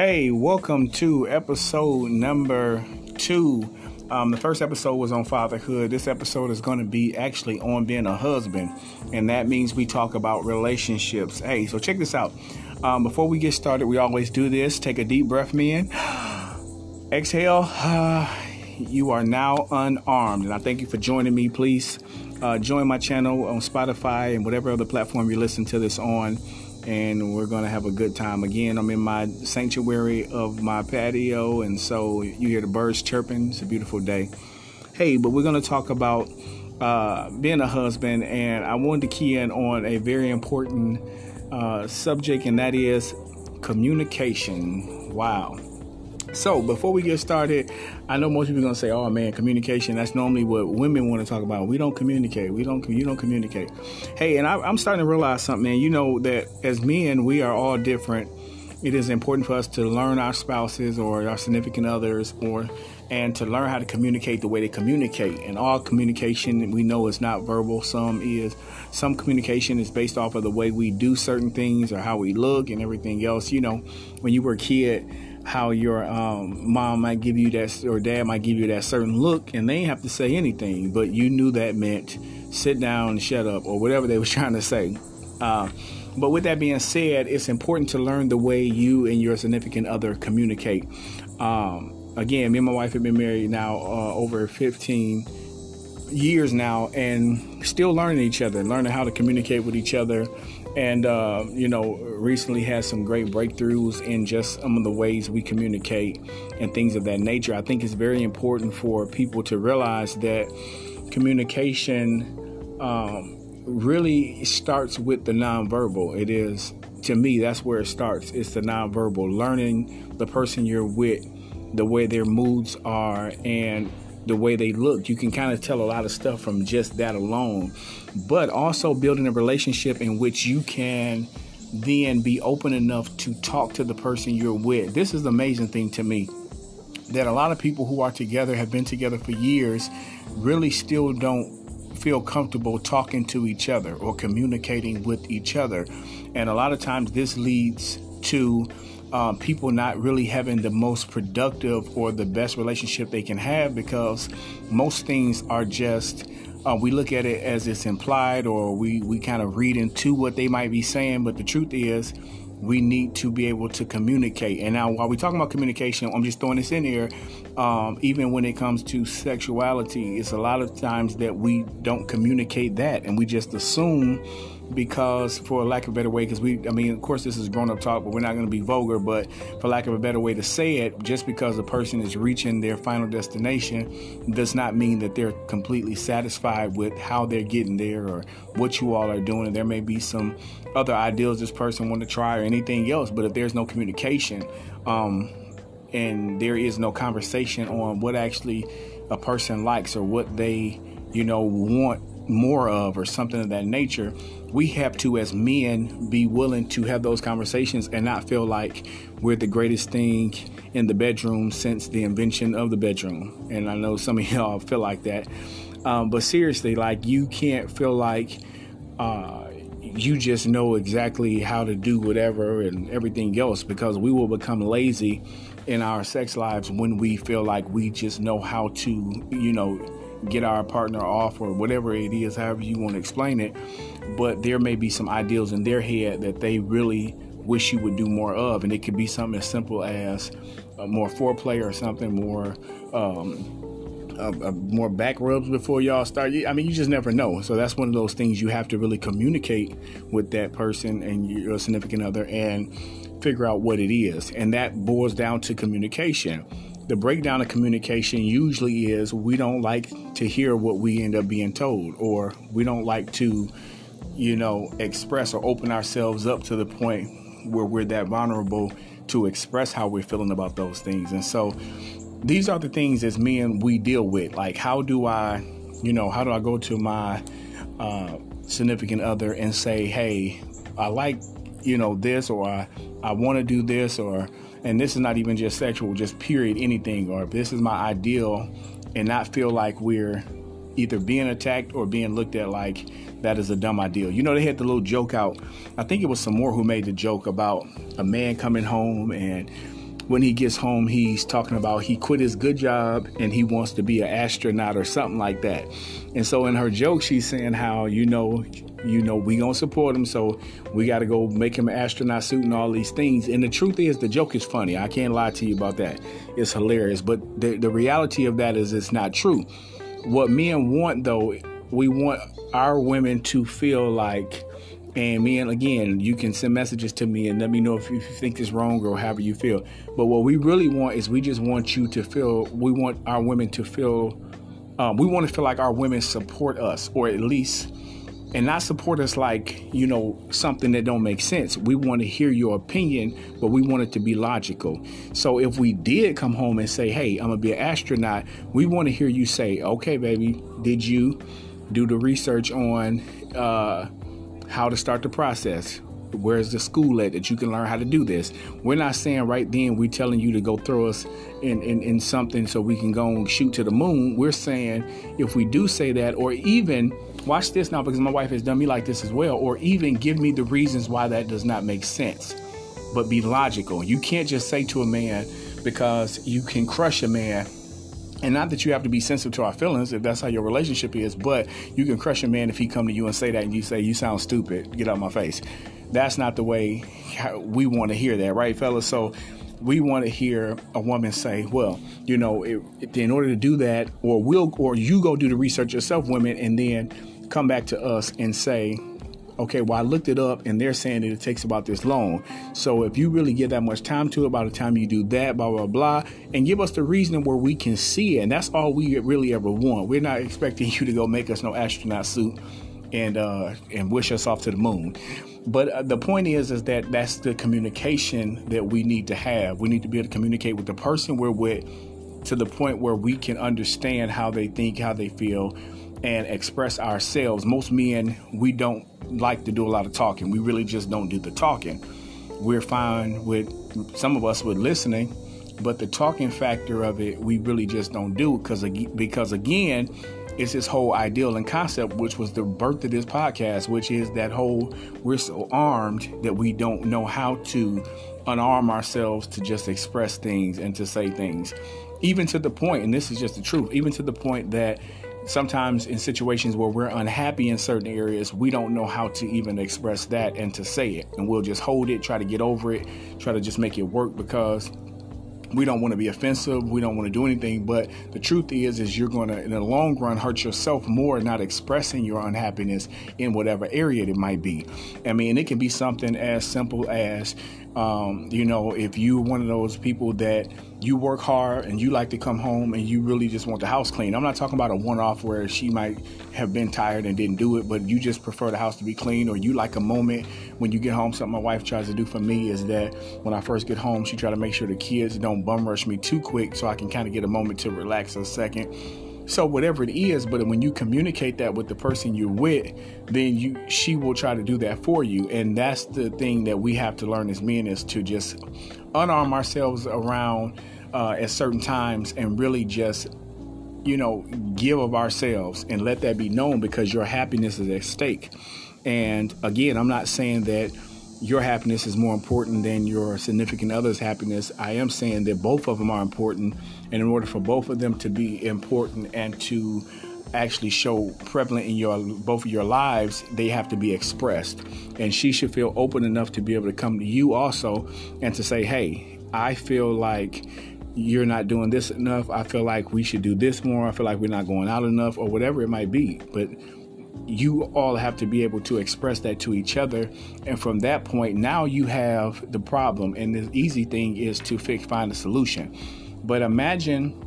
Hey, welcome to episode number two. Um, the first episode was on fatherhood. This episode is going to be actually on being a husband, and that means we talk about relationships. Hey, so check this out. Um, before we get started, we always do this. Take a deep breath, man. Exhale. Uh, you are now unarmed, and I thank you for joining me. Please uh, join my channel on Spotify and whatever other platform you listen to this on and we're going to have a good time. Again, I'm in my sanctuary of my patio, and so you hear the birds chirping. It's a beautiful day. Hey, but we're going to talk about uh, being a husband, and I wanted to key in on a very important uh, subject, and that is communication. Wow. So before we get started, I know most people are gonna say, "Oh man, communication." That's normally what women want to talk about. We don't communicate. We don't. You don't communicate. Hey, and I, am starting to realize something, man. You know that as men, we are all different. It is important for us to learn our spouses or our significant others, or and to learn how to communicate the way they communicate. And all communication we know is not verbal. Some is. Some communication is based off of the way we do certain things or how we look and everything else. You know, when you were a kid how your um, mom might give you that or dad might give you that certain look and they have to say anything but you knew that meant sit down and shut up or whatever they were trying to say. Uh, but with that being said it's important to learn the way you and your significant other communicate. Um, again me and my wife have been married now uh, over 15 years now and still learning each other learning how to communicate with each other. And uh, you know recently had some great breakthroughs in just some of the ways we communicate and things of that nature. I think it's very important for people to realize that communication um, really starts with the nonverbal. It is to me that's where it starts. It's the nonverbal learning the person you're with the way their moods are and the way they look. You can kind of tell a lot of stuff from just that alone. But also building a relationship in which you can then be open enough to talk to the person you're with. This is the amazing thing to me that a lot of people who are together have been together for years really still don't feel comfortable talking to each other or communicating with each other. And a lot of times this leads to um, people not really having the most productive or the best relationship they can have because most things are just uh, we look at it as it's implied or we, we kind of read into what they might be saying but the truth is we need to be able to communicate. And now while we're talking about communication i'm just throwing this in here um, even when it comes to sexuality it's a lot of times that we don't communicate that and we just assume because for lack of a better way because we i mean of course this is grown up talk but we're not going to be vulgar but for lack of a better way to say it just because a person is reaching their final destination does not mean that they're completely satisfied with how they're getting there or what you all are doing. There may be some other ideals this person want to try or anything else but if there's no communication um, and there is no conversation on what actually a person likes or what they you know want more of or something of that nature we have to as men be willing to have those conversations and not feel like we're the greatest thing in the bedroom since the invention of the bedroom. And i know some of y'all feel like that. Um, but seriously like you can't feel like uh, you just know exactly how to do whatever and everything else because we will become lazy in our sex lives when we feel like we just know how to you know get our partner off or whatever it is, however you want to explain it. But there may be some ideals in their head that they really wish you would do more of, and it could be something as simple as more foreplay or something more. Um, uh, uh, more back rubs before y'all start. I mean, you just never know. So that's one of those things you have to really communicate with that person and your significant other and figure out what it is. And that boils down to communication the breakdown of communication usually is we don't like to hear what we end up being told, or we don't like to, you know, express or open ourselves up to the point where we're that vulnerable to express how we're feeling about those things. And so these are the things as men we deal with. Like, how do I, you know, how do I go to my uh, significant other and say, hey, I like, you know, this, or I, I want to do this, or and this is not even just sexual, just period, anything, or this is my ideal, and not feel like we're either being attacked or being looked at like that is a dumb ideal. You know, they had the little joke out. I think it was Sommore who made the joke about a man coming home and when he gets home, he's talking about he quit his good job and he wants to be an astronaut or something like that. And so in her joke, she's saying how, you know, you know, we gonna support him, so we gotta go make him an astronaut suit and all these things. And the truth is, the joke is funny. I can't lie to you about that. It's hilarious. But the, the reality of that is it's not true. What men want, though, we want our women to feel like and me and again, you can send messages to me and let me know if you think it's wrong or however you feel. But what we really want is we just want you to feel. We want our women to feel. Um, we want to feel like our women support us, or at least, and not support us like you know something that don't make sense. We want to hear your opinion, but we want it to be logical. So if we did come home and say, "Hey, I'm gonna be an astronaut," we want to hear you say, "Okay, baby, did you do the research on?" Uh, how to start the process. Where's the school at that you can learn how to do this? We're not saying right then we're telling you to go throw us in, in, in something so we can go and shoot to the moon. We're saying if we do say that, or even watch this now because my wife has done me like this as well, or even give me the reasons why that does not make sense, but be logical. You can't just say to a man because you can crush a man and not that you have to be sensitive to our feelings if that's how your relationship is but you can crush a man if he come to you and say that and you say you sound stupid. Get out my face. That's not the way we want to hear that right fellas? So we want to hear a woman say well you know it, in order to do that or we'll or you go do the research yourself women and then come back to us and say okay, well, I looked it up and they're saying that it takes about this long. So if you really give that much time to it, by the time you do that, blah, blah, blah, and give us the reason where we can see it. And that's all we really ever want. We're not expecting you to go make us no astronaut suit and uh, and wish us off to the moon. But uh, the point is, is that that's the communication that we need to have. We need to be able to communicate with the person we're with to the point where we can understand how they think, how they feel, and express ourselves. Most men, we don't like to do a lot of talking. We really just don't do the talking. We're fine with some of us with listening, but the talking factor of it, we really just don't do because because again, it's this whole ideal and concept, which was the birth of this podcast, which is that whole we're so armed that we don't know how to unarm ourselves to just express things and to say things. Even to the point, and this is just the truth, even to the point that sometimes in situations where we're unhappy in certain areas, we don't know how to even express that and to say it. And we'll just hold it, try to get over it, try to just make it work because we don't want to be offensive we don't want to do anything but the truth is is you're going to in the long run hurt yourself more not expressing your unhappiness in whatever area it might be i mean it can be something as simple as um, you know, if you're one of those people that you work hard and you like to come home and you really just want the house clean. I'm not talking about a one off where she might have been tired and didn't do it, but you just prefer the house to be clean or you like a moment when you get home. Something my wife tries to do for me is that when I first get home, she try to make sure the kids don't bum rush me too quick so I can kind of get a moment to relax a second so whatever it is, but when you communicate that with the person you're with, then you she will try to do that for you. And that's the thing that we have to learn as men is to just unarm ourselves around uh, at certain times and really just you know give of ourselves and let that be known because your happiness is at stake. And again, I'm not saying that your happiness is more important than your significant other's happiness. I am saying that both of them are important, and in order for both of them to be important and to actually show prevalent in your both of your lives, they have to be expressed. And she should feel open enough to be able to come to you also and to say, "Hey, I feel like you're not doing this enough. I feel like we should do this more. I feel like we're not going out enough, or whatever it might be." But you all have to be able to express that to each other. And from that point, now you have the problem. And the easy thing is to fix, find a solution. But imagine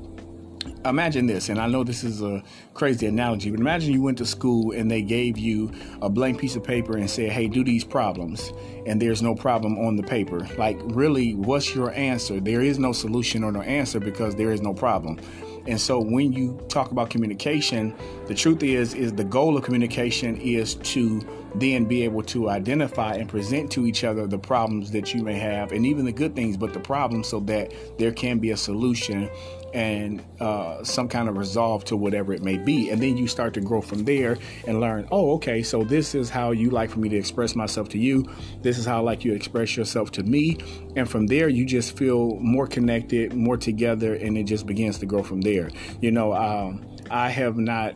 imagine this, and I know this is a crazy analogy, but imagine you went to school and they gave you a blank piece of paper and said, hey, do these problems, and there's no problem on the paper. Like, really, what's your answer? There is no solution or no answer because there is no problem. And so when you talk about communication, the truth is is the goal of communication is to then be able to identify and present to each other the problems that you may have and even the good things, but the problems so that there can be a solution and uh, some kind of resolve to whatever it may be. And then you start to grow from there and learn, oh, okay, so this is how you like for me to express myself to you. This is how I like you express yourself to me. And from there, you just feel more connected, more together, and it just begins to grow from there. You know, um, I have not,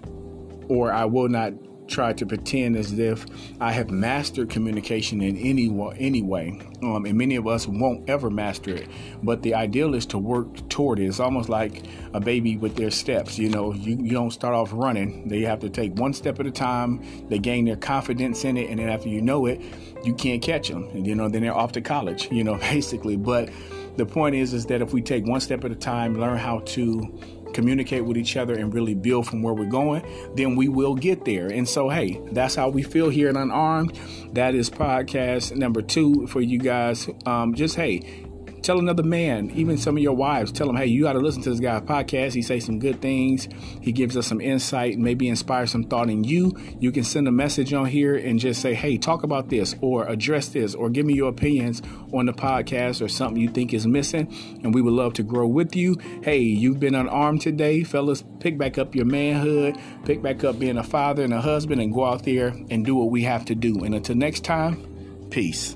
or I will not try to pretend as if I have mastered communication in any any way. Um, and many of us won't ever master it. But the ideal is to work toward it. It's almost like a baby with their steps. You know, you, you don't start off running. They have to take one step at a time. They gain their confidence in it, and then after you know it, you can't catch them. And you know, then they're off to college. You know, basically. But the point is, is that if we take one step at a time, learn how to communicate with each other and really build from where we're going, then we will get there. And so, hey, that's how we feel here at Unarmed. That is podcast number two for you guys. Um, just hey, Tell another man, even some of your wives, tell them, hey, you got to listen to this guy's podcast. He says some good things. He gives us some insight, maybe inspire some thought in you. You can send a message on here and just say, hey, talk about this or address this or give me your opinions on the podcast or something you think is missing. And we would love to grow with you. Hey, you've been unarmed today. Fellas, pick back up your manhood, pick back up being a father and a husband, and go out there and do what we have to do. And until next time, peace.